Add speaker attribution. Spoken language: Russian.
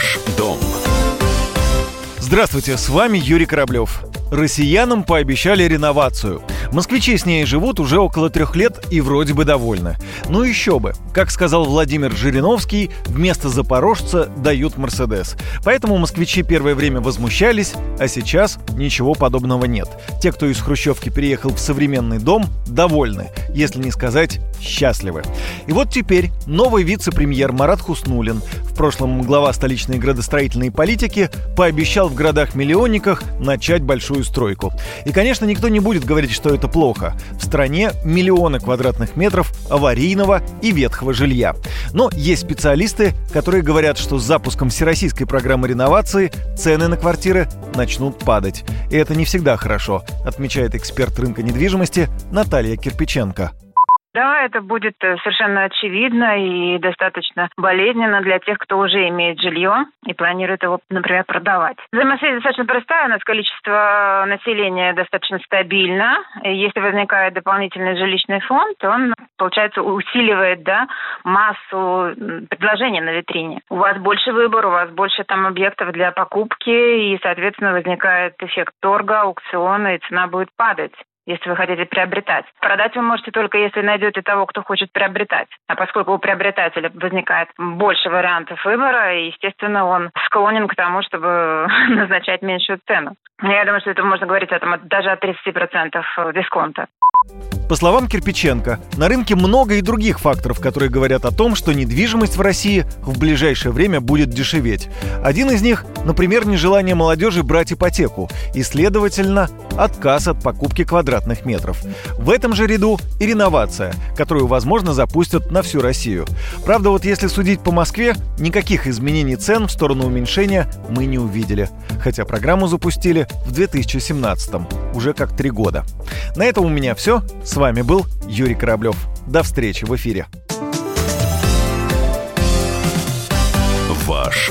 Speaker 1: Ваш дом.
Speaker 2: Здравствуйте, с вами Юрий Кораблев. Россиянам пообещали реновацию. Москвичи с ней живут уже около трех лет и вроде бы довольны. Ну еще бы. Как сказал Владимир Жириновский, вместо «Запорожца» дают «Мерседес». Поэтому москвичи первое время возмущались, а сейчас ничего подобного нет. Те, кто из Хрущевки переехал в современный дом, довольны, если не сказать счастливы. И вот теперь новый вице-премьер Марат Хуснулин, в прошлом глава столичной градостроительной политики, пообещал в городах-миллионниках начать большую стройку. И, конечно, никто не будет говорить, что это плохо. В стране миллионы квадратных метров аварийного и ветхого жилья. Но есть специалисты, которые говорят, что с запуском всероссийской программы реновации цены на квартиры начнут падать. И это не всегда хорошо, отмечает эксперт рынка недвижимости Наталья Кирпиченко.
Speaker 3: Да, это будет э, совершенно очевидно и достаточно болезненно для тех, кто уже имеет жилье и планирует его, например, продавать. Взаимосвязь достаточно простая, у нас количество населения достаточно стабильно. И если возникает дополнительный жилищный фонд, он, получается, усиливает да, массу предложений на витрине. У вас больше выбора, у вас больше там объектов для покупки, и, соответственно, возникает эффект торга, аукциона, и цена будет падать если вы хотите приобретать. Продать вы можете только если найдете того, кто хочет приобретать. А поскольку у приобретателя возникает больше вариантов выбора, естественно, он склонен к тому, чтобы назначать меньшую цену. Я думаю, что это можно говорить о том, даже о 30% дисконта.
Speaker 2: По словам Кирпиченко, на рынке много и других факторов, которые говорят о том, что недвижимость в России в ближайшее время будет дешеветь. Один из них, например, нежелание молодежи брать ипотеку и, следовательно, отказ от покупки квадратных метров. В этом же ряду и реновация, которую, возможно, запустят на всю Россию. Правда, вот если судить по Москве, никаких изменений цен в сторону уменьшения мы не увидели. Хотя программу запустили в 2017 уже как три года. На этом у меня все. С вами был Юрий Кораблев. До встречи в эфире. Ваш